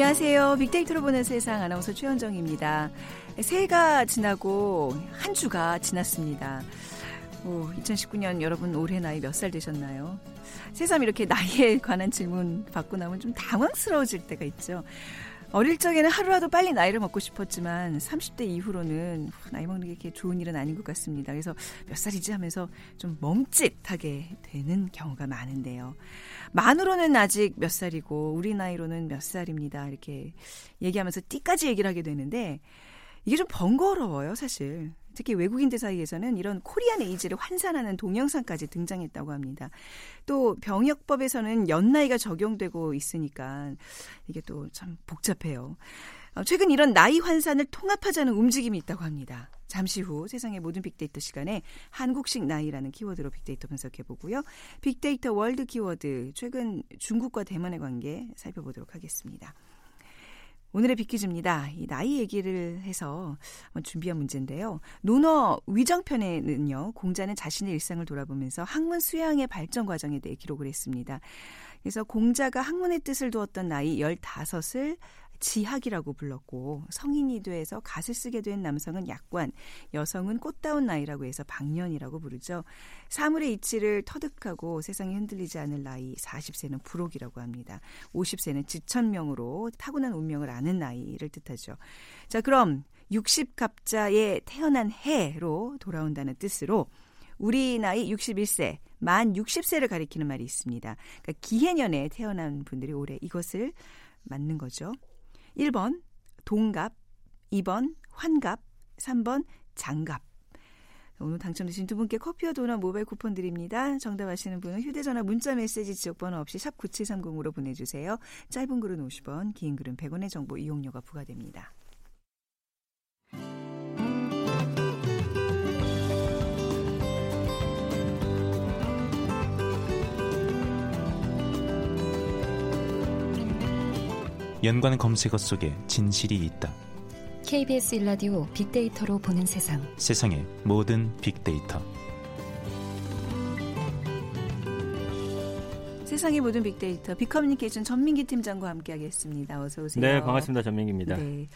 안녕하세요. 빅데이터로 보는 세상 아나운서 최현정입니다. 새해가 지나고 한 주가 지났습니다. 오, 2019년 여러분 올해 나이 몇 살 되셨나요? 새삼 이렇게 나이에 관한 질문 받고 나면 좀 당황스러워질 때가 있죠. 어릴 적에는 하루라도 빨리 나이를 먹고 싶었지만 30대 이후로는 나이 먹는 게 이렇게 좋은 일은 아닌 것 같습니다. 그래서 몇 살이지 하면서 좀 멈칫하게 되는 경우가 많은데요. 만으로는 아직 몇 살이고 우리 나이로는 몇 살입니다. 이렇게 얘기하면서 띠까지 얘기를 하게 되는데 이게 좀 번거로워요, 사실. 특히 외국인들 사이에서는 이런 코리안 에이지를 환산하는 동영상까지 등장했다고 합니다. 또 병역법에서는 연나이가 적용되고 있으니까 이게 또 참 복잡해요. 어, 최근 이런 나이 환산을 통합하자는 움직임이 있다고 합니다. 잠시 후 세상의 모든 빅데이터 시간에 한국식 나이라는 키워드로 빅데이터 분석해 보고요. 빅데이터 월드 키워드 최근 중국과 대만의 관계 살펴보도록 하겠습니다. 오늘의 빅 퀴즈입니다. 이 나이 얘기를 해서 준비한 문제인데요. 논어 위정편에는요, 공자는 자신의 일상을 돌아보면서 학문 수양의 발전 과정에 대해 기록을 했습니다. 그래서 공자가 학문에 뜻을 두었던 나이 15을 지학이라고 불렀고 성인이 돼서 갓을 쓰게 된 남성은 약관, 여성은 꽃다운 나이라고 해서 방년이라고 부르죠. 사물의 이치를 터득하고 세상이 흔들리지 않을 나이 40세는 불혹이라고 합니다. 50세는 지천명으로 타고난 운명을 아는 나이를 뜻하죠. 자, 그럼 60갑자에 태어난 해로 돌아온다는 뜻으로 우리 나이 61세, 만 60세를 가리키는 말이 있습니다. 그러니까 기해년에 태어난 분들이 올해 이것을 맞는 거죠. 1번 동갑, 2번 환갑, 3번 장갑. 오늘 당첨되신 두 분께 커피와 도넛 모바일 쿠폰 드립니다. 정답 아시는 분은 휴대전화 문자 메시지 지역번호 없이 샵 9730으로 보내주세요. 짧은 글은 50원, 긴 글은 100원의 정보 이용료가 부과됩니다. 연관 검색어 속에 진실이 있다. KBS 일라디오 빅데이터로 보는 세상. 세상의 모든 빅데이터. 세상의 모든 빅데이터 빅커뮤니케이션 전민기 팀장과 함께하겠습니다. 어서 오세요. 네, 반갑습니다. 전민기입니다. 네.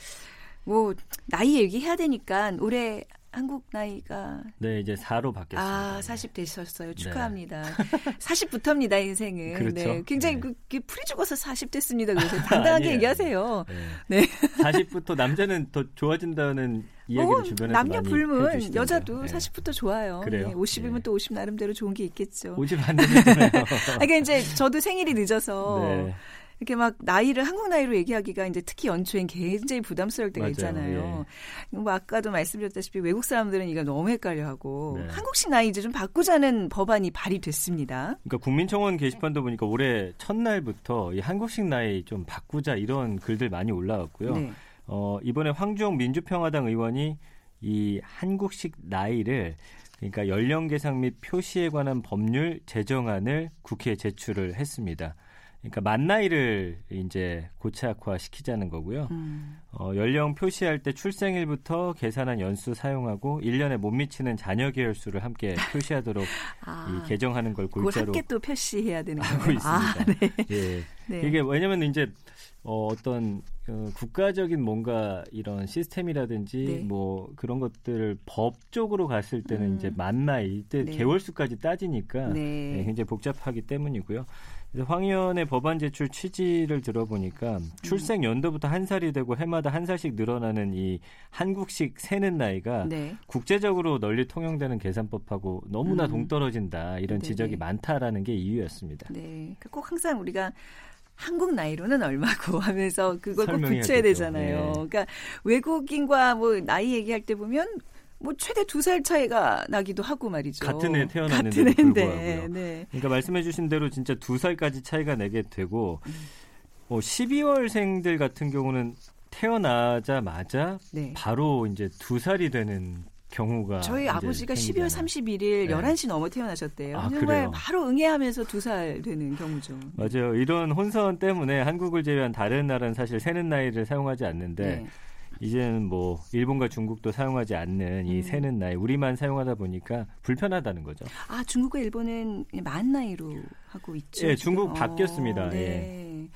뭐 나이 얘기해야 되니까 올해 한국 나이가 네 이제 4로 바뀌었습니다. 아 40 되셨어요. 축하합니다. 네. 40부터입니다 인생은. 그렇죠. 네, 굉장히 네. 그, 그 풀이 죽어서 40 됐습니다. 그래서 당당하게 얘기하세요. 네. 네. 40부터 남자는 더 좋아진다는 이야기를 어, 주변에서 남녀 불문 여자도 네. 40부터 좋아요. 그래요? 네, 50이면 네. 또50 나름대로 좋은 게 있겠죠. 50 안 되잖아요. 그러니까 이제 저도 생일이 늦어서 네. 이렇게 막 나이를 한국 나이로 얘기하기가 이제 특히 연초엔 굉장히 부담스러울 때가 맞아요. 있잖아요. 예. 뭐 아까도 말씀드렸다시피 외국 사람들은 이거 너무 헷갈려하고 네. 한국식 나이 이제 좀 바꾸자는 법안이 발의됐습니다. 그러니까 국민청원 게시판도 보니까 올해 첫날부터 이 한국식 나이 좀 바꾸자 이런 글들 많이 올라왔고요. 네. 어, 이번에 황주영 민주평화당 의원이 이 한국식 나이를 그러니까 연령 계상 및 표시에 관한 법률 제정안을 국회에 제출을 했습니다. 그러니까 만 나이를 이제 고착화 시키자는 거고요. 음. 어, 연령 표시할 때 출생일부터 계산한 연수 사용하고 1년에 못 미치는 자녀 계열 수를 함께 표시하도록 아, 이 개정하는 걸 골자로 함께 또 표시해야 되는 거예요. 하고 있습니다. 아, 네. 예. 네. 이게 왜냐면 이제 어, 어떤 어, 국가적인 뭔가 이런 시스템이라든지 네. 뭐 그런 것들을 법적으로 갔을 때는 음. 이제 만 나 이 때 네. 개월 수까지 따지니까 네. 네, 굉장히 복잡하기 때문이고요. 황 의원의 법안 제출 취지를 들어보니까 출생 연도부터 한 살이 되고 해마다 한 살씩 늘어나는 이 한국식 세는 나이가 네. 국제적으로 널리 통용되는 계산법하고 너무나 음. 동떨어진다 이런 네 지적이 많다라는 게 이유였습니다. 네, 그러니까 꼭 항상 우리가 한국 나이로는 얼마고 하면서 그걸 꼭 붙여야 되잖아요. 네. 그러니까 외국인과 뭐 나이 얘기할 때 보면 뭐 최대 두 살 차이가 나기도 하고 말이죠. 같은 해 태어났는데도 불구하고요. 네. 그러니까 말씀해주신 대로 진짜 두 살까지 차이가 내게 되고 음. 뭐 12월생들 같은 경우는 태어나자마자 네. 바로 이제 두 살이 되는 경우가 저희 아버지가 생기잖아요. 12월 31일 네. 11시 넘어 태어나셨대요. 아, 정말 바로 응애하면서 두 살 되는 경우죠. 맞아요. 이런 혼선 때문에 한국을 제외한 다른 나라는 사실 세는 나이를 사용하지 않는데 네. 이제는 뭐 일본과 중국도 사용하지 않는 이 음. 세는 나이 우리만 사용하다 보니까 불편하다는 거죠. 아 중국과 일본은 만 나이로 하고 있죠. 예, 중국 어, 바뀌었습니다. 네. 예.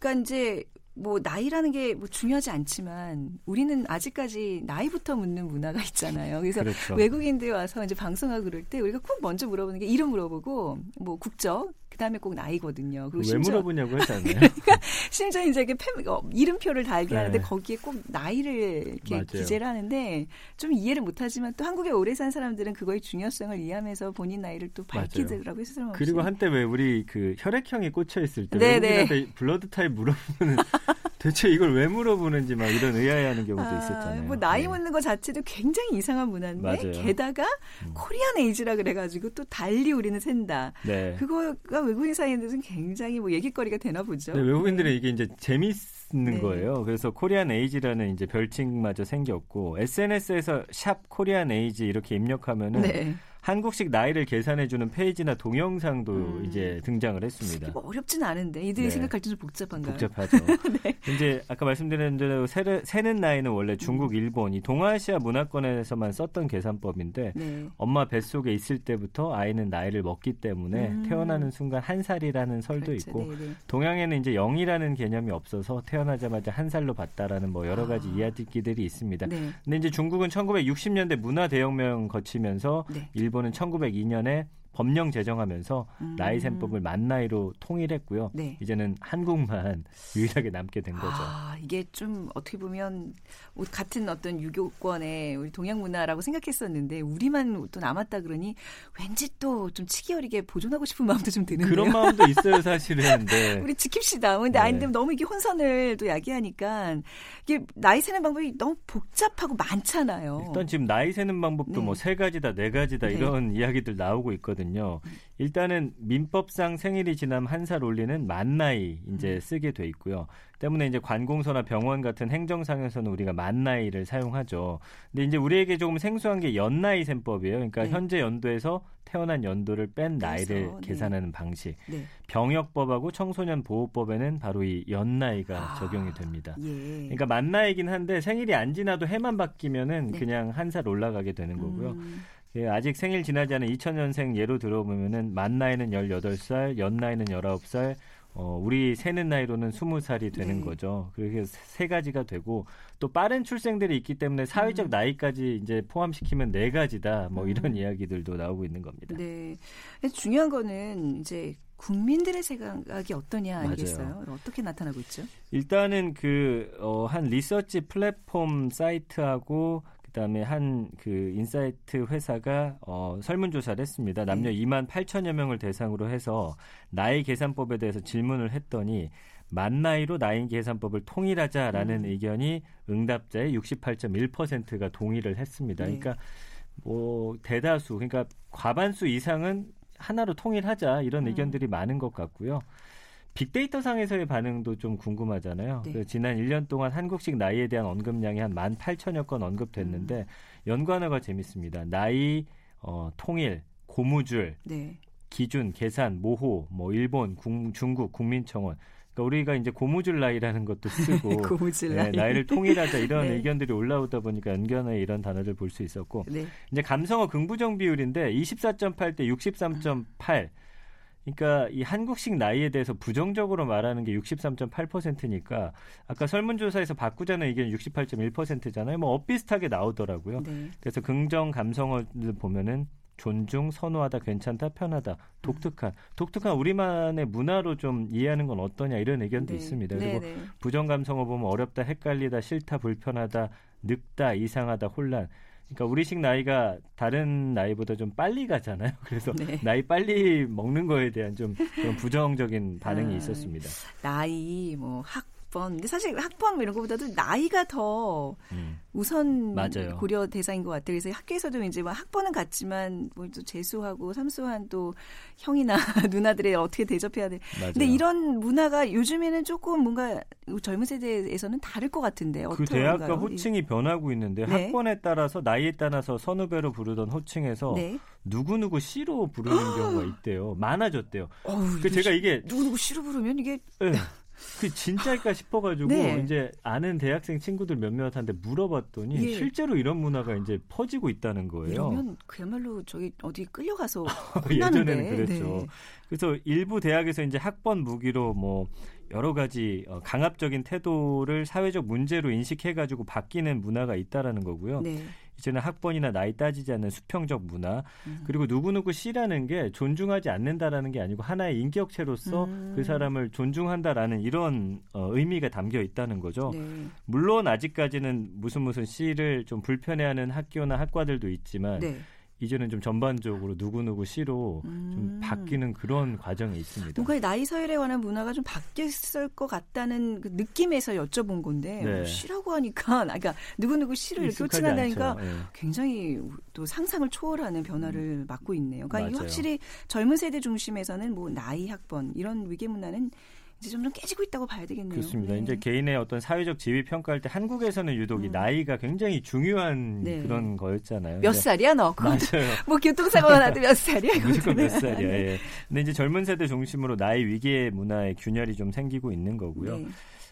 그러니까 이제 뭐 나이라는 게 뭐 중요하지 않지만 우리는 아직까지 나이부터 묻는 문화가 있잖아요. 그래서 그렇죠. 외국인들 와서 이제 방송하고 그럴 때 우리가 꼭 먼저 물어보는 게 이름 물어보고 뭐 국적 그 다음에 꼭 나이거든요. 그리고 왜 심지어, 물어보냐고 했잖아요. 그러니까 심지어 이제 이게 팸, 어, 이름표를 달게 네. 하는데 거기에 꼭 나이를 이렇게 맞아요. 기재를 하는데 좀 이해를 못하지만 또 한국에 오래 산 사람들은 그거의 중요성을 이해하면서 본인 나이를 또 밝히더라고요. 스스로 그리고 한때 왜 우리 그 혈액형에 꽂혀 있을 때 blood type 물어보면 대체 이걸 왜 물어보는지 막 이런 의아해하는 경우도 아, 있었잖아요. 뭐 나이 네. 묻는 것 자체도 굉장히 이상한 문화인데 맞아요. 게다가 음. Korean age라 그래가지고 또 달리 우리는 샌다. 네. 그거가 외국인 사이에서는 굉장히 뭐 얘기거리가 되나 보죠. 네, 외국인들은 네. 이게 이제 재밌는 네. 거예요. 그래서 Korean age라는 이제 별칭마저 생겼고 SNS에서 샵 Korean age 이렇게 입력하면은 네. 한국식 나이를 계산해주는 페이지나 동영상도 음. 이제 등장을 했습니다. 뭐 어렵진 않은데 이들이 네. 생각할 때는 복잡한가요? 복잡하죠. 네. 이제 아까 말씀드린 대로 세는 나이는 원래 중국, 음. 일본 이 동아시아 문화권에서만 썼던 계산법인데 네. 엄마 뱃속에 있을 때부터 아이는 나이를 먹기 때문에 음. 태어나는 순간 한 살이라는 설도 그렇죠. 있고 네네. 네. 동양에는 이제 영이라는 개념이 없어서 태어나자마자 한 살로 봤다라는 뭐 여러 가지 아. 이야기들이 있습니다. 네. 근데 이제 중국은 1960년대 문화 대혁명 거치면서 네. 일본은 1902년에 법령 제정하면서 음. 나이 셈법을 만 나이로 통일했고요. 네. 이제는 한국만 유일하게 남게 된 거죠. 아, 이게 좀 어떻게 보면 같은 어떤 유교권의 우리 동양 문화라고 생각했었는데 우리만 또 남았다 그러니 왠지 또 좀 치기 어리게 보존하고 싶은 마음도 좀 드는데요. 그런 마음도 있어요, 사실은. 네. 우리 지킵시다. 근데 네. 아니 근데 너무 이게 혼선을 또 야기하니까 이게 나이 세는 방법이 너무 복잡하고 많잖아요. 일단 지금 나이 세는 방법도 네. 뭐세 가지다, 네 가지다 네. 이런 이야기들 나오고 있거든요. 있거든요. 일단은 민법상 생일이 지나면 한살 올리는 만 나이 이제 음. 쓰게 돼 있고요. 때문에 이제 관공서나 병원 같은 행정상에서는 우리가 만 나이를 사용하죠. 근데 이제 우리에게 조금 생소한 게 연나이 셈법이에요. 그러니까 네. 현재 연도에서 태어난 연도를 뺀 나이를 네. 계산하는 방식. 네. 병역법하고 청소년 보호법에는 바로 이 연나이가 아, 적용이 됩니다. 예. 그러니까 만 나이긴 한데 생일이 안 지나도 해만 바뀌면은 네. 그냥 한 살 올라가게 되는 거고요. 음. 예, 아직 생일 지나지 않은 2000년생 예로 들어보면은 만 나이는 18살, 연 나이는 19살, 어, 우리 세는 나이로는 20살이 되는 네. 거죠. 그렇게 세 가지가 되고 또 빠른 출생들이 있기 때문에 사회적 음. 나이까지 이제 포함시키면 네 가지다. 뭐 이런 음. 이야기들도 나오고 있는 겁니다. 네. 중요한 거는 이제 국민들의 생각이 어떠냐 아니겠어요? 맞아요. 어떻게 나타나고 있죠? 일단은 그, 어, 한 리서치 플랫폼 사이트하고 그다음에 한 그 insight 회사가 어, 설문조사를 했습니다. 남녀 네. 2만 8천여 명을 대상으로 해서 나이 계산법에 대해서 질문을 했더니 만 나이로 나이 계산법을 통일하자라는 음. 의견이 응답자의 68.1%가 동의를 했습니다. 네. 그러니까 뭐 대다수 그러니까 과반수 이상은 하나로 통일하자 이런 음. 의견들이 많은 것 같고요. 빅데이터 상에서의 반응도 좀 궁금하잖아요. 네. 그 지난 1년 동안 한국식 나이에 대한 언급량이 한 18,000여 건 언급됐는데 음. 연관어가 재밌습니다. 나이, 어, 통일, 고무줄, 네. 기준, 계산, 모호, 뭐 일본, 국, 중국, 국민청원. 그러니까 우리가 이제 고무줄 나이라는 것도 쓰고 고무줄 나이. 네, 나이를 통일하자 이런 네. 의견들이 올라오다 보니까 연관어에 이런 단어를 볼 수 있었고 네. 이제 감성어 긍부정 비율인데 24.8 대 63.8. 그러니까 이 한국식 나이에 대해서 부정적으로 말하는 게 63.8%니까 아까 설문조사에서 바꾸자는 의견이 68.1%잖아요. 뭐 엇비슷하게 나오더라고요. 네. 그래서 긍정 감성어를 보면은 존중, 선호하다, 괜찮다, 편하다, 독특한, 독특한 우리만의 문화로 좀 이해하는 건 어떠냐 이런 의견도 네. 있습니다. 그리고 네, 네. 부정 감성어 보면 어렵다, 헷갈리다, 싫다, 불편하다, 늙다, 이상하다, 혼란. 그러니까 우리식 나이가 다른 나이보다 좀 빨리 가잖아요. 그래서 네. 나이 빨리 먹는 거에 대한 좀 그런 부정적인 반응이 아, 있었습니다. 나이, 뭐 학, 학번. 근데 사실 학번 뭐 이런 것보다도 나이가 더 음. 우선 맞아요. 고려 대상인 것 같아요. 그래서 학교에서도 이제 뭐 학번은 같지만 뭐 또 재수하고 삼수한 또 형이나 누나들의 어떻게 대접해야 돼. 맞아요. 근데 이런 문화가 요즘에는 조금 뭔가 젊은 세대에서는 다를 것 같은데 그 대학과 호칭이 변하고 있는데 네. 학번에 따라서 나이에 따라서 선후배로 부르던 호칭에서 네. 누구누구 씨로 부르는 경우가 있대요. 많아졌대요. 어우, 그 제가 이게 누구누구 씨로 부르면 이게 네. 그 진짜일까 싶어가지고 네. 이제 아는 대학생 친구들 몇몇한테 물어봤더니 예. 실제로 이런 문화가 이제 퍼지고 있다는 거예요. 이러면 그야말로 저기 어디 끌려가서 예전에는 그랬죠. 네. 그래서 일부 대학에서 이제 학번 무기로 뭐 여러 가지 어, 강압적인 태도를 사회적 문제로 인식해가지고 바뀌는 문화가 있다라는 거고요. 네. 이제는 학번이나 나이 따지지 않는 수평적 문화 음. 그리고 누구누구 씨라는 게 존중하지 않는다라는 게 아니고 하나의 인격체로서 음. 그 사람을 존중한다라는 이런 어, 의미가 담겨 있다는 거죠. 네. 물론 아직까지는 무슨 무슨 씨를 좀 불편해하는 학교나 학과들도 있지만 네. 이제는 좀 전반적으로 누구누구 시로 음. 좀 바뀌는 그런 과정이 있습니다. 뭔가 나이 서열에 관한 문화가 좀 바뀌었을 것 같다는 그 느낌에서 여쭤본 건데 네. 뭐 시라고 하니까 그러니까 누구누구 시를 이렇게 호칭한다니까 네. 굉장히 또 상상을 초월하는 변화를 음. 맞고 있네요. 그러니까. 확실히 젊은 세대 중심에서는 뭐 나이 학번 이런 위계 문화는 이제 점점 깨지고 있다고 봐야 되겠네요. 그렇습니다. 네. 이제 개인의 어떤 사회적 지위 평가할 때 한국에서는 유독 이 음. 나이가 굉장히 중요한 네. 그런 거였잖아요. 몇 살이야 너? 맞아요. 뭐 교통사고가 나도 몇 살이야? 무조건 몇 살이야. 네. 예. 근데 이제 젊은 세대 중심으로 나이 위계 문화의 균열이 좀 생기고 있는 거고요. 네.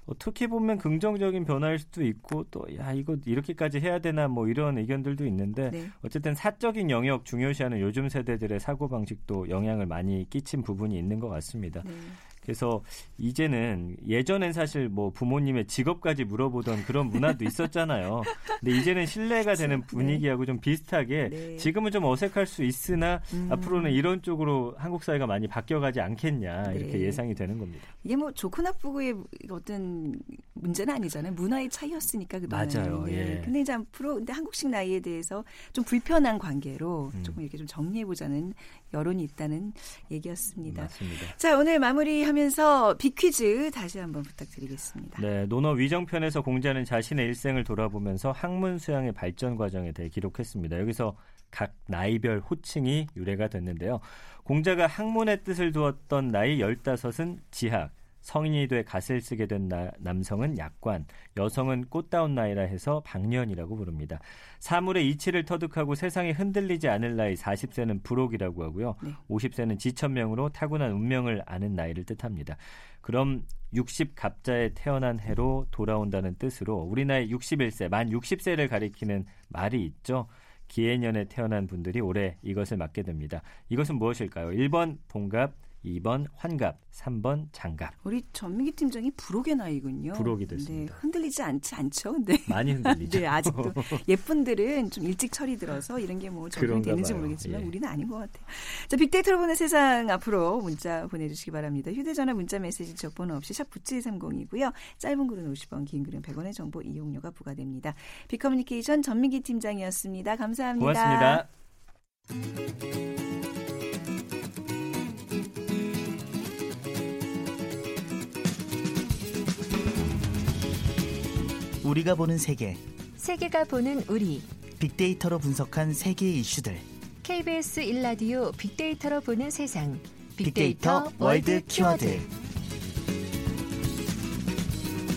어떻게 보면 긍정적인 변화일 수도 있고 또 야 이거 이렇게까지 해야 되나 뭐 이런 의견들도 있는데 네. 어쨌든 사적인 영역 중요시하는 요즘 세대들의 사고 방식도 영향을 많이 끼친 부분이 있는 것 같습니다. 네. 그래서 이제는 예전엔 사실 뭐 부모님의 직업까지 물어보던 그런 문화도 있었잖아요. 근데 이제는 신뢰가 되는 네. 분위기하고 좀 비슷하게 네. 지금은 좀 어색할 수 있으나 음. 앞으로는 이런 쪽으로 한국 사회가 많이 바뀌어가지 않겠냐 이렇게 네. 예상이 되는 겁니다. 이게 뭐 좋고 나쁘고의 어떤 문제는 아니잖아요. 문화의 차이였으니까 그동안. 맞아요. 네. 예. 근데 이제 앞으로 근데 한국식 나이에 대해서 좀 불편한 관계로 음. 조금 이렇게 좀 정리해 보자는 여론이 있다는 얘기였습니다. 맞습니다. 자 오늘 마무리하면서 비퀴즈 다시 한번 부탁드리겠습니다. 네, 논어 위정편에서 공자는 자신의 일생을 돌아보면서 학문 수양의 발전 과정에 대해 기록했습니다. 여기서 각 나이별 호칭이 유래가 됐는데요. 공자가 학문의 뜻을 두었던 나이 15은 지학, 성인이 돼 갓을 쓰게 된 나, 남성은 약관, 여성은 꽃다운 나이라 해서 방년이라고 부릅니다. 사물의 이치를 터득하고 세상에 흔들리지 않을 나이 40세는 불옥이라고 하고요. 네. 50세는 지천명으로 타고난 운명을 아는 나이를 뜻합니다. 그럼 60 갑자에 태어난 해로 돌아온다는 뜻으로 우리 나이 61세, 만 60세를 가리키는 말이 있죠. 기해년에 태어난 분들이 올해 이것을 맡게 됩니다. 이것은 무엇일까요? 1번 동갑, 2번 환갑, 3번 장갑. 우리 전민기 팀장이 불혹의 나이군요. 불혹이 됐습니다. 네, 흔들리지 않지 않죠? 근데 많이 흔들리죠. 네, 아직도 예쁜들은 좀 일찍 철이 들어서 이런 게 뭐 적용이 되는지 봐요. 모르겠지만 예. 우리는 아닌 것 같아요. 자, 빅데이터로 보는 세상 앞으로 문자 보내주시기 바랍니다. 휴대전화 문자 메시지 접번호 없이 샵 9730이고요. 짧은 글은 50원, 긴 글은 100원의 정보 이용료가 부과됩니다. 빅커뮤니케이션 전민기 팀장이었습니다. 감사합니다. 고맙습니다. 우리가 보는 세계. 세계가 보는 우리. 빅데이터로 분석한 세계 이슈들. KBS 1라디오 빅데이터로 보는 세상. 빅데이터, 빅데이터 월드 키워드.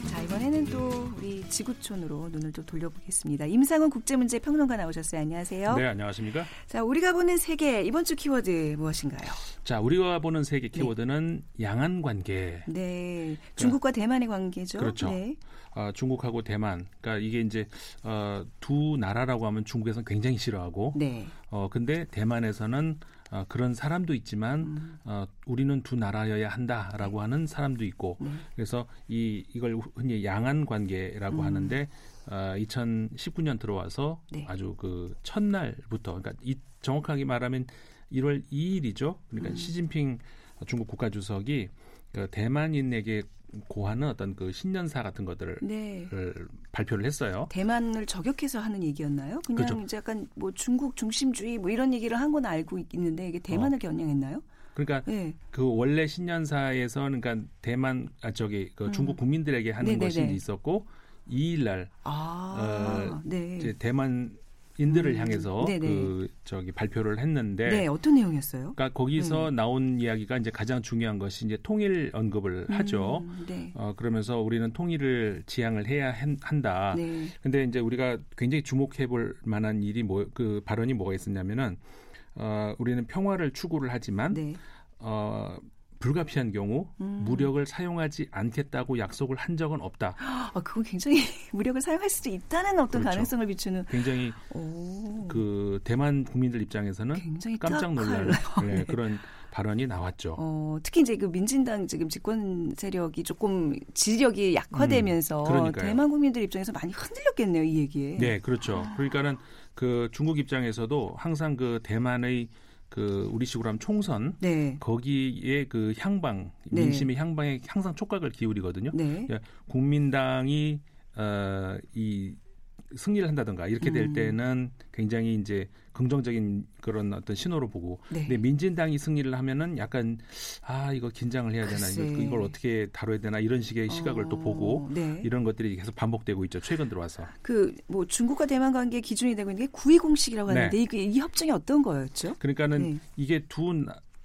자, 이번에는 또 우리 지구촌으로 눈을 또 돌려보겠습니다. 임상훈 국제문제 평론가 나오셨어요. 안녕하세요. 네, 안녕하십니까? 자, 우리가 보는 세계 이번 주 키워드 무엇인가요? 자, 우리가 보는 세계 키워드는 네. 양안 관계. 네. 중국과 대만의 관계죠. 그렇죠. 네. 어, 중국하고 대만, 그러니까 이게 이제 어, 두 나라라고 하면 중국에서는 굉장히 싫어하고, 네. 어 근데 대만에서는 어, 그런 사람도 있지만 음. 어, 우리는 두 나라여야 한다라고 네. 하는 사람도 있고, 네. 그래서 이 이걸 흔히 양안 관계라고 음. 하는데 어, 2019년 들어와서 네. 아주 그 첫날부터, 그러니까 이, 정확하게 말하면 1월 2일이죠. 그러니까 음. 시진핑 중국 국가주석이 그 대만인에게 고하는 어떤 그 신년사 같은 것들을 네. 발표를 했어요. 대만을 저격해서 하는 얘기였나요? 그냥 그렇죠. 약간 뭐 중국 중심주의 뭐 이런 얘기를 한 건 알고 있는데 이게 대만을 어. 겨냥했나요? 그러니까 네. 그 원래 신년사에서 그러니까 대만 아 저기 그 음. 중국 국민들에게 하는 네네네. 것이 있었고 2일 날 아, 어, 네. 이제 대만 인들을 음, 향해서 네네. 그 저기 발표를 했는데 네, 어떤 내용이었어요? 그러니까 거기서 음. 나온 이야기가 이제 가장 중요한 것이 이제 통일 언급을 음, 하죠. 네. 어 그러면서 우리는 통일을 지향을 해야 한다. 네. 근데 이제 우리가 굉장히 주목해 볼 만한 일이 뭐 그 발언이 뭐가 있었냐면은 어 우리는 평화를 추구를 하지만 네. 어 불가피한 경우 음. 무력을 사용하지 않겠다고 약속을 한 적은 없다. 아, 그건 굉장히 무력을 사용할 수도 있다는 어떤 그렇죠. 가능성을 비추는. 굉장히 오. 그 대만 국민들 입장에서는 깜짝 놀랄 네, 네. 그런 발언이 나왔죠. 어, 특히 이제 그 민진당 지금 집권 세력이 조금 지력이 약화되면서 음, 대만 국민들 입장에서 많이 흔들렸겠네요, 이 얘기에. 네, 그렇죠. 그러니까는 그 중국 입장에서도 항상 그 대만의 그 우리식으로 하면 총선 네. 거기에 그 향방 네. 민심의 향방에 항상 촉각을 기울이거든요. 네. 그러니까 국민당이 어이 승리를 한다든가 이렇게 될 음. 때는 굉장히 이제 긍정적인 그런 어떤 신호로 보고 네. 근데 민진당이 승리를 하면은 약간 아 이거 긴장을 해야 되나 이거, 이걸 어떻게 다뤄야 되나 이런 식의 시각을 어, 또 보고 네. 이런 것들이 계속 반복되고 있죠 최근 들어와서 그 뭐 중국과 대만 관계 기준이 되고 있는 게 구이 공식이라고 하는데 네. 이게 이 협정이 어떤 거였죠? 그러니까는 네. 이게 두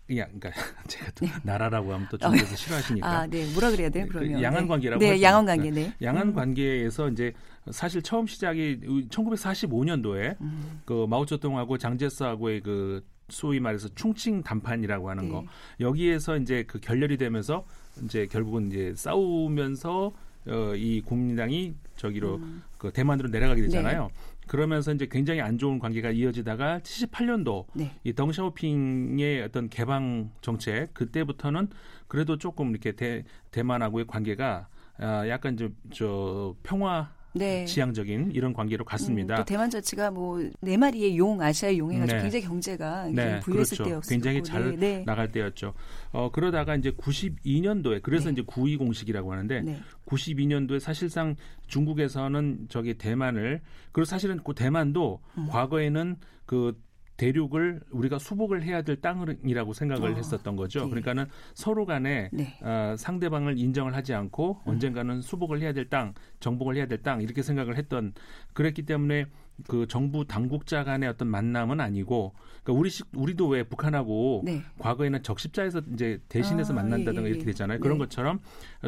그냥 그러니까 제가 또 네. 나라라고 하면 또 중국에서 싫어하시니까. 아, 네. 뭐라 그래야 돼요? 그 그러면. 양안 관계라고. 네, 양안 관계. 네. 양안 음. 관계에서 이제 사실 처음 시작이 1945년도에 음. 그 마오쩌둥하고 장제스하고의 그 소위 말해서 충칭 담판이라고 하는 네. 거 여기에서 이제 그 결렬이 되면서 이제 결국은 이제 싸우면서 어, 이 국민당이 저기로 음. 그 대만으로 내려가게 되잖아요. 네. 그러면서 이제 굉장히 안 좋은 관계가 이어지다가 78년도 네. 이 덩샤오핑의 어떤 개방 정책 그때부터는 그래도 조금 이렇게 대, 대만하고의 관계가 아, 약간 좀 저 평화 네. 지향적인 이런 관계로 갔습니다. 음, 또 대만 자체가 뭐 네 마리의 용 아시아의 용 해가지고 네. 굉장히 경제가 네. 부유했을 그렇죠. 때였고 굉장히 잘 네. 나갈 때였죠. 어 그러다가 이제 92년도에 그래서 이제 9.2 공식이라고 하는데 92년도에 사실상 중국에서는 저기 대만을 그리고 사실은 그 대만도 음. 과거에는 그 대륙을 우리가 수복을 해야 될 땅이라고 생각을 어, 했었던 거죠. 네. 그러니까는 서로 간에 네. 어, 상대방을 인정을 하지 않고 음. 언젠가는 수복을 해야 될 땅, 정복을 해야 될 땅 이렇게 생각을 했던 그랬기 때문에 그 정부 당국자 간의 어떤 만남은 아니고 그러니까 우리 우리도 왜 북한하고 네. 과거에는 적십자에서 이제 대신해서 아, 만난다든가 예, 예. 이렇게 됐잖아요. 그런 네. 것처럼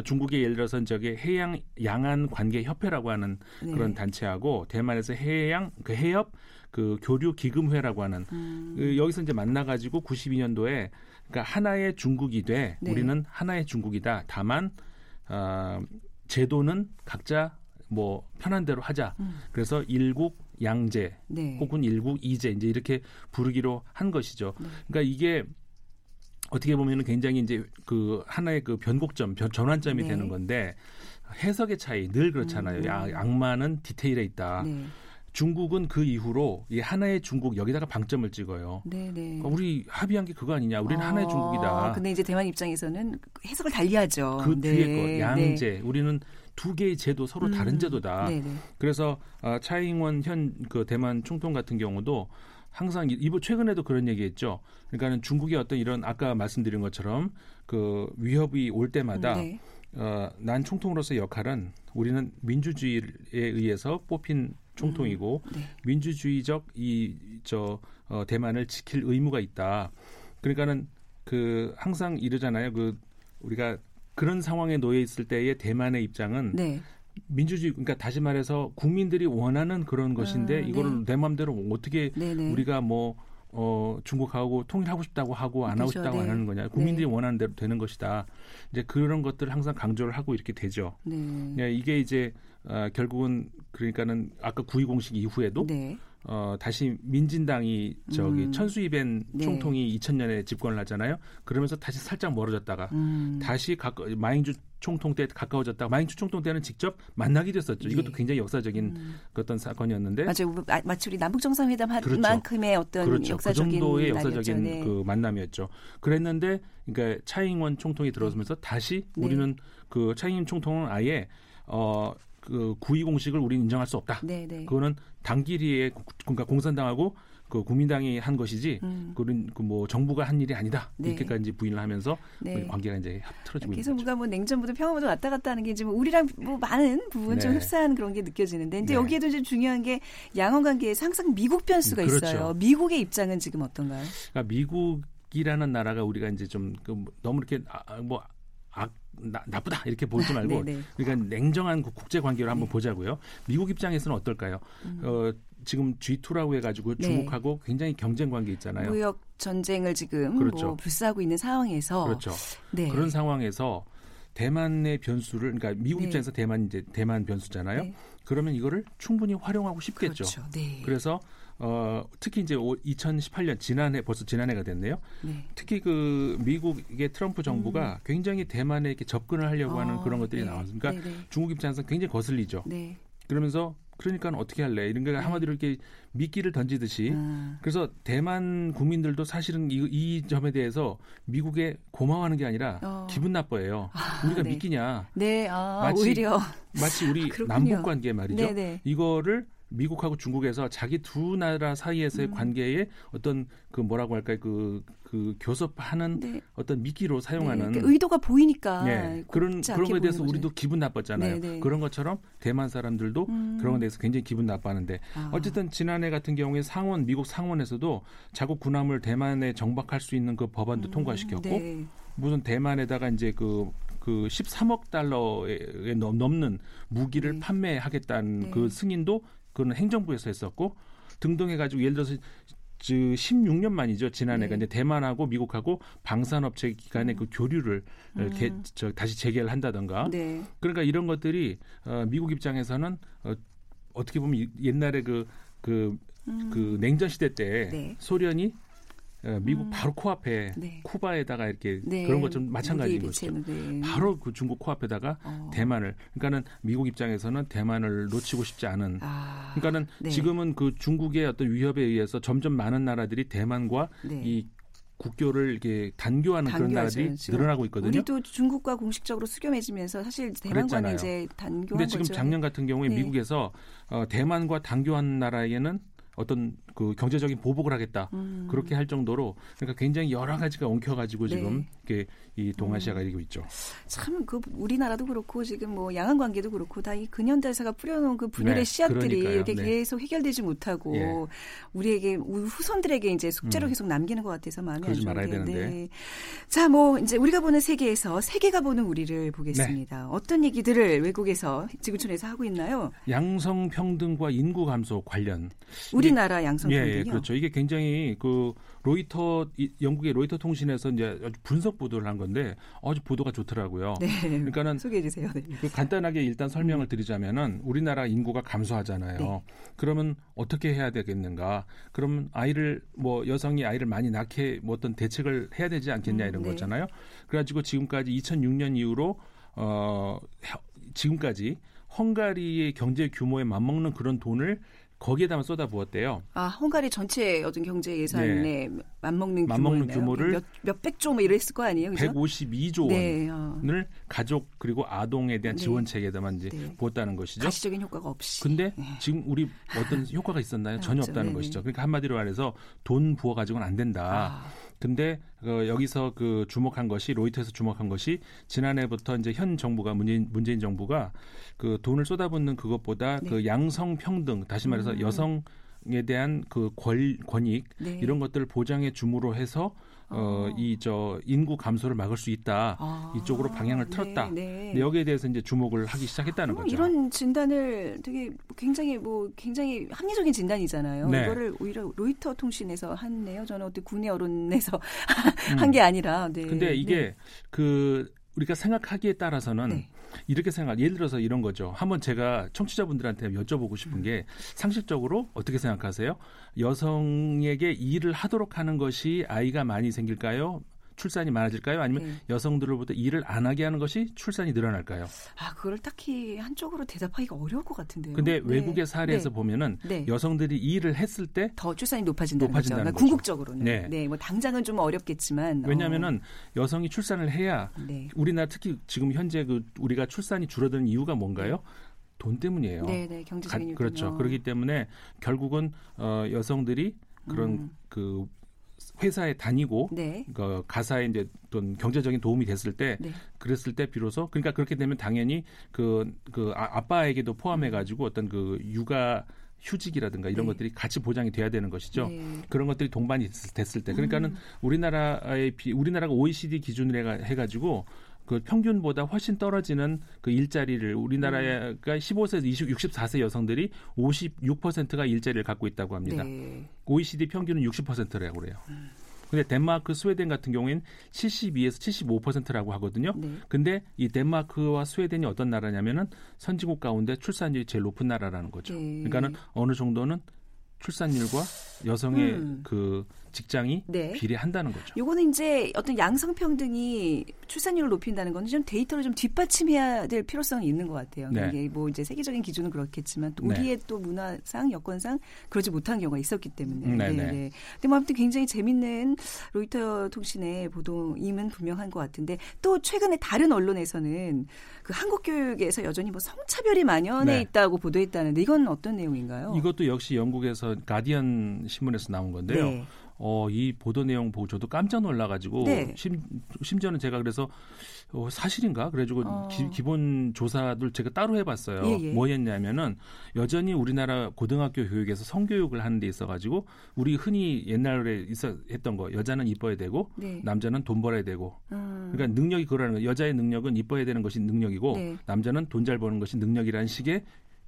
중국의 예를 들어서 저기 해양 양안 관계 협회라고 하는 네. 그런 단체하고 대만에서 해양 그 해협 그 교류 기금회라고 하는 음. 그 여기서 이제 만나가지고 92년도에 그러니까 하나의 중국이 돼 네. 우리는 하나의 중국이다. 다만 어, 제도는 각자 뭐 편한 대로 하자. 음. 그래서 일국 양제 네. 혹은 일국 이제 이제 이렇게 부르기로 한 것이죠. 네. 그러니까 이게 어떻게 보면은 굉장히 이제 그 하나의 그 변곡점, 변, 전환점이 네. 되는 건데 해석의 차이 늘 그렇잖아요. 음. 야, 악마는 디테일에 있다. 네. 중국은 그 이후로 이 하나의 중국 여기다가 방점을 찍어요. 네네. 그러니까 우리 합의한 게 그거 아니냐? 우리는 아, 하나의 중국이다. 근데 이제 대만 입장에서는 해석을 달리하죠. 그 네. 뒤에 거 양제. 네. 우리는 두 개의 제도 서로 음, 다른 제도다. 네네. 그래서 어, 차이잉원 현 그 대만 총통 같은 경우도 항상 이번 최근에도 그런 얘기했죠. 그러니까는 중국의 어떤 이런 아까 말씀드린 것처럼 그 위협이 올 때마다 네. 어, 난 총통으로서 역할은 우리는 민주주의에 의해서 뽑힌 총통이고 음, 네. 민주주의적 이저 어, 대만을 지킬 의무가 있다. 그러니까는 그 항상 이러잖아요. 그 우리가 그런 상황에 놓여 있을 때의 대만의 입장은 네. 민주주의 그러니까 다시 말해서 국민들이 원하는 그런 것인데 아, 이거를 네. 내 마음대로 어떻게 네네. 우리가 뭐 어, 중국하고 통일하고 싶다고 하고 안 하고 그렇죠. 싶다고 네. 안 하는 거냐. 국민들이 네. 원하는 대로 되는 것이다. 이제 그런 것들을 항상 강조를 하고 이렇게 되죠. 네. 네 이게 이제 어, 결국은 그러니까는 아까 구이 공식 이후에도 네. 어, 다시 민진당이 저기 음. 천수이벤 네. 총통이 2000년에 집권을 하잖아요. 그러면서 다시 살짝 멀어졌다가 음. 다시 가까 마잉주 총통 때 가까워졌다가 마잉주 총통 때는 직접 만나게 됐었죠. 네. 이것도 굉장히 역사적인 음. 어떤 사건이었는데 맞아요. 마치 우리 남북 정상회담 한 그렇죠. 만큼의 어떤 그렇죠. 역사적인 그 정도의 역사적인 네. 그 만남이었죠. 그랬는데 그러니까 차잉원 총통이 들어서면서 다시 네. 우리는 그 차잉원 총통은 아예 어, 그 구의 공식을 우리는 인정할 수 없다. 네네. 네. 그거는 당끼리에 그러니까 공산당하고 그 국민당이 한 것이지 음. 그런 그 뭐 정부가 한 일이 아니다 네. 이렇게까지 부인을 하면서 네. 관계가 이제 틀어지고 계속 뭔가 뭐 냉전부터 평화부터 왔다 갔다 하는 게 지금 우리랑 뭐 많은 부분 좀 네. 흡사한 그런 게 느껴지는데 근데 네. 여기에도 좀 중요한 게 양원 관계에서 항상 미국 변수가 그렇죠. 있어요. 미국의 입장은 지금 어떤가요? 그러니까 미국 이라는 나라가 우리가 이제 좀 그 너무 이렇게 아, 뭐 악, 나, 나쁘다 이렇게 보지 말고 네, 네. 그러니까 냉정한 국제 관계로 한번 네. 보자고요. 미국 입장에서는 어떨까요? 음. 어, 지금 G2라고 해가지고 네. 중국하고 굉장히 경쟁 관계 있잖아요. 무역 전쟁을 지금 그렇죠. 뭐 불사하고 있는 상황에서 그렇죠. 네. 그런 상황에서 대만의 변수를 그러니까 미국 네. 입장에서 대만 이제 대만 변수잖아요. 네. 그러면 이거를 충분히 활용하고 싶겠죠. 그렇죠. 네. 그래서 어, 특히 이제 2018년 지난해 벌써 지난해가 됐네요. 네. 특히 그 미국의 트럼프 정부가 음. 굉장히 대만에 이렇게 접근을 하려고 어, 하는 그런 것들이 네. 나왔습니다. 그러니까 네, 네. 중국 입장에서 굉장히 거슬리죠. 네. 그러면서 그러니까 어떻게 할래? 이런 게 네. 한마디로 이렇게 미끼를 던지듯이. 아. 그래서 대만 국민들도 사실은 이, 이, 점에 대해서 미국에 고마워하는 게 아니라 어. 기분 나빠해요. 아, 우리가 네. 미끼냐? 네, 아, 마치, 오히려 마치 우리 아, 남북 관계 말이죠. 네네. 이거를 미국하고 중국에서 자기 두 나라 사이에서의 음. 관계에 어떤 그 뭐라고 할까요 그, 그 교섭하는 네. 어떤 미끼로 사용하는 네. 의도가 보이니까 네. 그런 그런 거에 대해서 우리도 기분 나빴잖아요. 네, 네. 그런 것처럼 대만 사람들도 음. 그런 것에 대해서 굉장히 기분 나빠하는데 아. 어쨌든 지난해 같은 경우에 상원 미국 상원에서도 자국 군함을 대만에 정박할 수 있는 그 법안도 음. 통과시켰고 네. 무슨 대만에다가 이제 그그 그 13억 그 달러에 넘는 무기를 네. 판매하겠다는 네. 그 승인도 그거는 행정부에서 했었고 등등 해가지고 예를 들어서 그 16년 만이죠 지난해가 네. 이제 대만하고 미국하고 방산업체 기간의 음. 그 교류를 음. 개, 저, 다시 재개를 한다던가 네. 그러니까 이런 것들이 어, 미국 입장에서는 어, 어떻게 보면 옛날에 그 그, 음. 그 냉전 시대 때 네. 소련이 어, 미국 음. 바로 코앞에 네. 쿠바에다가 이렇게 네. 그런 것좀 마찬가지인 것이죠. 네. 바로 그 중국 코앞에다가 어. 대만을 그러니까는 미국 입장에서는 대만을 놓치고 싶지 않은 아. 그러니까는 네. 지금은 그 중국의 어떤 위협에 의해서 점점 많은 나라들이 대만과 네. 이 국교를 이렇게 단교하는 그런 나라들이 늘어나고 있거든요. 우리도 중국과 공식적으로 수교 맺으면서 사실 대만과는 이제 단교한 근데 지금 거죠. 작년 같은 경우에 네. 미국에서 어, 대만과 단교한 나라에는 어떤 그 경제적인 보복을 하겠다 음. 그렇게 할 정도로 그러니까 굉장히 여러 가지가 엉켜가지고 네. 지금 이게 이 동아시아가 음. 이고 있죠. 참 그 우리나라도 그렇고 지금 뭐 양안 관계도 그렇고 다 이 근현대사가 뿌려놓은 그 분열의 네, 씨앗들이 그러니까요. 이렇게 네. 계속 해결되지 못하고 예. 우리에게 후손들에게 이제 숙제로 음. 계속 남기는 것 같아서 마음이 안 좋은데. 네. 자뭐 이제 우리가 보는 세계에서 세계가 보는 우리를 보겠습니다. 네. 어떤 얘기들을 외국에서 지구촌에서 하고 있나요? 양성 평등과 인구 감소 관련. 우리나라 양성 평등요? 예, 예, 그렇죠. 이게 굉장히 그 로이터 영국의 로이터 통신에서 이제 분석 보도를 한 건데 아주 보도가 좋더라고요. 네. 그러니까는 소개해 주세요. 네. 그 간단하게 일단 설명을 드리자면은 우리나라 인구가 감소하잖아요. 네. 그러면 어떻게 해야 되겠는가? 그러면 아이를 뭐 여성이 아이를 많이 낳게 뭐 어떤 대책을 해야 되지 않겠냐 이런 음, 네. 거잖아요. 그래가지고 지금까지 2006년 이후로 어 지금까지 헝가리의 경제 규모에 맞먹는 그런 돈을 거기에다만 쏟아부었대요. 아, 헝가리 전체 어떤 경제 예산에 네. 맞먹는, 맞먹는 규모를 몇, 몇백 조 뭐 이랬을 거 아니에요? 그죠? 152조 네, 어. 원을 가족 그리고 아동에 대한 네. 지원 체계에다만 이제 네. 부었다는 것이죠. 가시적인 효과가 없이. 근데 네. 지금 우리 어떤 효과가 있었나요? 전혀 없다는 네, 네. 것이죠. 그러니까 한마디로 말해서 돈 부어 가지고는 안 된다. 아. 근데 어, 여기서 그 주목한 것이 로이터에서 주목한 것이 지난해부터 이제 현 정부가 문재인, 문재인 정부가 그 돈을 쏟아붓는 그것보다 네. 그 양성 평등 다시 말해서 음. 여성 에 대한 그 권, 권익 네. 이런 것들을 보장해 줌으로 해서 어, 어. 이저 인구 감소를 막을 수 있다. 아, 이쪽으로 방향을 네, 틀었다. 네, 네. 여기에 대해서 이제 주목을 하기 시작했다는 거죠. 이런 진단을 되게 굉장히 뭐 굉장히 합리적인 진단이잖아요. 네. 이거를 오히려 로이터 통신에서 한네요. 저는 어떤 군의 언론에서 음. 한게 아니라. 네. 근데 이게 네. 그 우리가 생각하기에 따라서는 네. 이렇게 생각, 예를 들어서 이런 거죠. 한번 제가 청취자분들한테 여쭤보고 싶은 게 상식적으로 어떻게 생각하세요? 여성에게 일을 하도록 하는 것이 아이가 많이 생길까요? 출산이 많아질까요? 아니면 네. 여성들로부터 일을 안 하게 하는 것이 출산이 늘어날까요? 아, 그걸 딱히 한쪽으로 대답하기가 어려울 것 같은데요. 근데 네. 외국의 사례에서 네. 보면은 네. 여성들이 일을 했을 때 더 출산이 높아진다는, 높아진다는 거죠. 거죠. 궁극적으로는. 네. 네. 뭐 당장은 좀 어렵겠지만 왜냐하면은 어. 여성이 출산을 해야 네. 우리나라 특히 지금 현재 그 우리가 출산이 줄어드는 이유가 뭔가요? 돈 때문이에요. 네, 네, 경제적인 가, 그렇죠. 그렇기 때문에 결국은 어, 여성들이 그런 음. 그 회사에 다니고 네. 그 가사에 이제 어떤 경제적인 도움이 됐을 때 네. 그랬을 때 비로소 그러니까 그렇게 되면 당연히 그, 그 아, 아빠에게도 포함해 가지고 어떤 그 육아 휴직이라든가 이런 네. 것들이 같이 보장이 돼야 되는 것이죠. 네. 그런 것들이 동반이 됐을 때. 그러니까는 음. 우리나라의 비, 우리나라가 OECD 기준으로 해가, 해가지고 그 평균보다 훨씬 떨어지는 그 일자리를 우리나라가 15세에서 20, 64세 여성들이 56%가 일자리를 갖고 있다고 합니다. 네. OECD 평균은 60%라고 그래요. 음. 근데 덴마크, 스웨덴 같은 경우에는 72에서 75%라고 하거든요. 네. 근데 이 덴마크와 스웨덴이 어떤 나라냐면은 선진국 가운데 출산율이 제일 높은 나라라는 거죠. 네. 그러니까는 어느 정도는 출산율과 여성의 음. 그 직장이 네. 비례한다는 거죠. 요거는 이제 어떤 양성 평등이 출산율을 높인다는 건 좀 데이터를 좀 뒷받침해야 될 필요성이 있는 것 같아요. 네. 이게 뭐 이제 세계적인 기준은 그렇겠지만 또 네. 우리의 네. 또 문화상 여건상 그러지 못한 경우가 있었기 때문에. 네, 네. 네. 근데 뭐 아무튼 굉장히 재밌는 로이터 통신의 보도임은 분명한 것 같은데 또 최근에 다른 언론에서는 그 한국 교육에서 여전히 뭐 성차별이 만연해 네. 있다고 보도했다는데 이건 어떤 내용인가요? 이것도 역시 영국에서 가디언 신문에서 나온 건데요. 어, 이 보도 내용 보고 저도 깜짝 놀라가지고 네. 심, 심지어는 제가 그래서 어, 사실인가 그래가지고 어. 기, 본 조사들 제가 따로 해봤어요. 예, 예. 뭐였냐면은 여전히 우리나라 고등학교 교육에서 성교육을 하는 데 있어가지고 우리 흔히 옛날에 있어 했던 거 여자는 이뻐야 되고 네. 남자는 돈 벌어야 되고 음. 그러니까 능력이 그러는 거 여자의 능력은 이뻐야 되는 것이 능력이고 네. 남자는 돈 잘 버는 것이 능력이라는 식의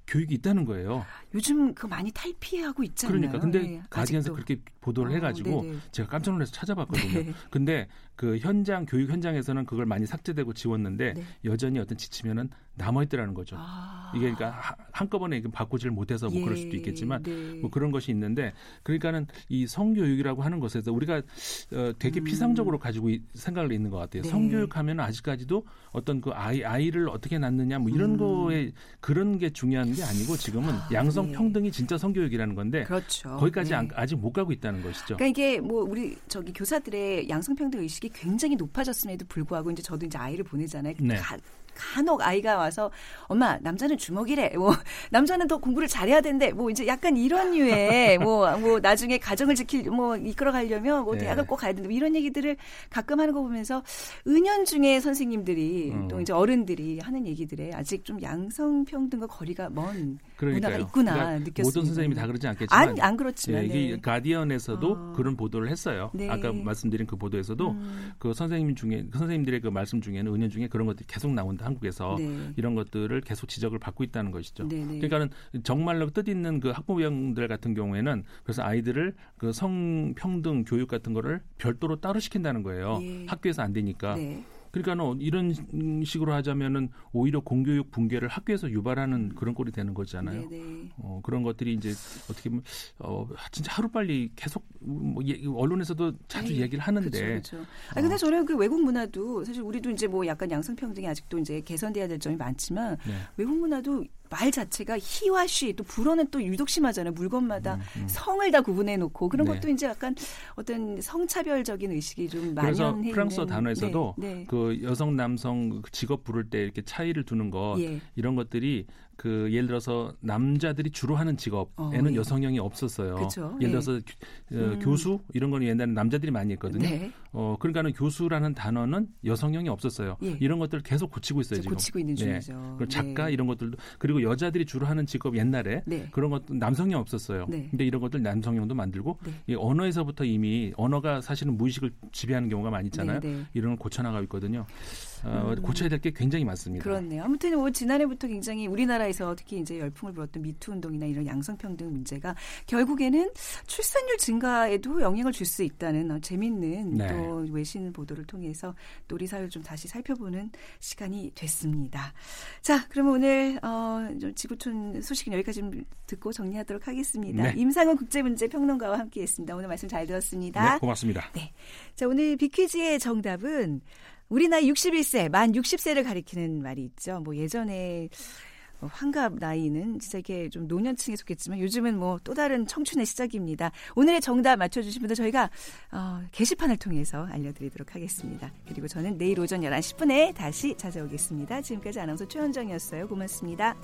교육이 있다는 거예요. 요즘 그 많이 탈피하고 있잖아요. 그러니까 근데 네, 가디언에서 그렇게 보도를 어, 해가지고 네네. 제가 깜짝 놀라서 찾아봤거든요. 네. 근데 그 현장 교육 현장에서는 그걸 많이 삭제되고 지웠는데 네. 여전히 어떤 지침에는 남아있더라는 거죠. 아. 이게 그러니까 한꺼번에 바꾸지를 못해서 뭐 예. 그럴 수도 있겠지만 네. 뭐 그런 것이 있는데 그러니까는 이 성교육이라고 하는 것에서 우리가 어, 되게 음. 피상적으로 가지고 생각을 있는 것 같아요. 네. 성교육하면 아직까지도 어떤 그 아이 아이를 어떻게 낳느냐 뭐 이런 음. 거에 그런 게 중요한 게 아니고 지금은 아, 양성 네. 평등이 진짜 성교육이라는 건데 그렇죠. 거기까지 네. 아직 못 가고 있다는 것이죠. 그러니까 이게 뭐 우리 저기 교사들의 양성 평등 의식이 굉장히 높아졌음에도 불구하고 이제 저도 이제 아이를 보내잖아요. 네. 간혹 아이가 와서 엄마 남자는 주먹이래 뭐 남자는 더 공부를 잘해야 된대 뭐 이제 약간 이런 류의 뭐뭐 뭐 나중에 가정을 지킬 뭐 이끌어 가려면 뭐 네. 대학을 꼭 가야 된다 뭐 이런 얘기들을 가끔 하는 거 보면서 은연중에 선생님들이 음. 또 이제 어른들이 하는 얘기들에 아직 좀 양성 평등과 거리가 먼 그러니까요. 문화가 있구나 그러니까 느꼈습니다. 모든 선생님이 다 그러지 않겠지만 안, 안 그렇지만 네, 네. 가디언에서도 어. 그런 보도를 했어요. 네. 아까 말씀드린 그 보도에서도 음. 그 선생님 중에 그 선생님들의 그 말씀 중에는 은연 중에 그런 것들이 계속 나온다. 한국에서 네. 이런 것들을 계속 지적을 받고 있다는 것이죠. 네, 네. 그러니까는 정말로 뜻 있는 그 학부모형들 같은 경우에는 그래서 아이들을 그 성평등 교육 같은 거를 별도로 따로 시킨다는 거예요. 예. 학교에서 안 되니까. 네. 그러니까 이런 식으로 하자면은 오히려 공교육 붕괴를 학교에서 유발하는 그런 꼴이 되는 거잖아요. 네네. 어, 그런 것들이 이제 어떻게 보면 어, 진짜 하루 빨리 계속 뭐 예, 언론에서도 자주 에이, 네. 얘기를 하는데. 그렇죠. 아 어. 근데 저는 그 외국 문화도 사실 우리도 이제 뭐 약간 양성평등이 아직도 이제 개선돼야 될 점이 많지만 네. 외국 문화도 말 자체가 희와 쉬, 또 불어는 또 유독 심하잖아요. 물건마다 음, 음. 성을 다 구분해 놓고 그런 네. 것도 이제 약간 어떤 성차별적인 의식이 좀 그래서 만연해 프랑스어 있는. 단어에서도 네, 네. 그 여성 남성 직업 부를 때 이렇게 차이를 두는 것 예. 이런 것들이 그 예를 들어서 남자들이 주로 하는 직업에는 어, 예. 여성형이 없었어요. 그쵸? 예를 예. 들어서 예. 음. 교수 이런 거는 옛날에 남자들이 많이 했거든요. 네. 어 그러니까는 교수라는 단어는 여성형이 없었어요. 예. 이런 것들을 계속 고치고 있어요 지금. 고치고 있는 네. 중이죠. 그리고 작가 네. 이런 것들도 그리고 여자들이 주로 하는 직업 옛날에 네. 그런 것도 남성형 없었어요. 네. 근데 이런 것들 남성형도 만들고 네. 이 언어에서부터 이미 언어가 사실은 무의식을 지배하는 경우가 많이 있잖아요. 네, 이런 걸 고쳐나가고 있거든요. 어, 음. 고쳐야 될 게 굉장히 많습니다. 그렇네요. 아무튼 뭐 지난해부터 굉장히 우리나라에서 특히 이제 열풍을 불었던 미투 운동이나 이런 양성평등 문제가 결국에는 출산율 증가에도 영향을 줄 수 있다는 어, 재밌는 네. 또 외신 보도를 통해서 또 우리 사회를 좀 다시 살펴보는 시간이 됐습니다. 자, 그러면 오늘 어, 좀 지구촌 소식은 여기까지 좀 듣고 정리하도록 하겠습니다. 네. 임상훈 국제문제 평론가와 함께했습니다. 오늘 말씀 잘 들었습니다. 네, 고맙습니다. 네, 자 오늘 비퀴즈의 정답은 우리 나이 61세, 만 60세를 가리키는 말이 있죠. 뭐 예전에 환갑 나이는 진짜 이게 좀 노년층에 속했지만 요즘은 뭐 또 다른 청춘의 시작입니다. 오늘의 정답 맞춰주신 분들 저희가 어, 게시판을 통해서 알려드리도록 하겠습니다. 그리고 저는 내일 오전 11시 10분에 다시 찾아오겠습니다. 지금까지 아나운서 최현정이었어요. 고맙습니다.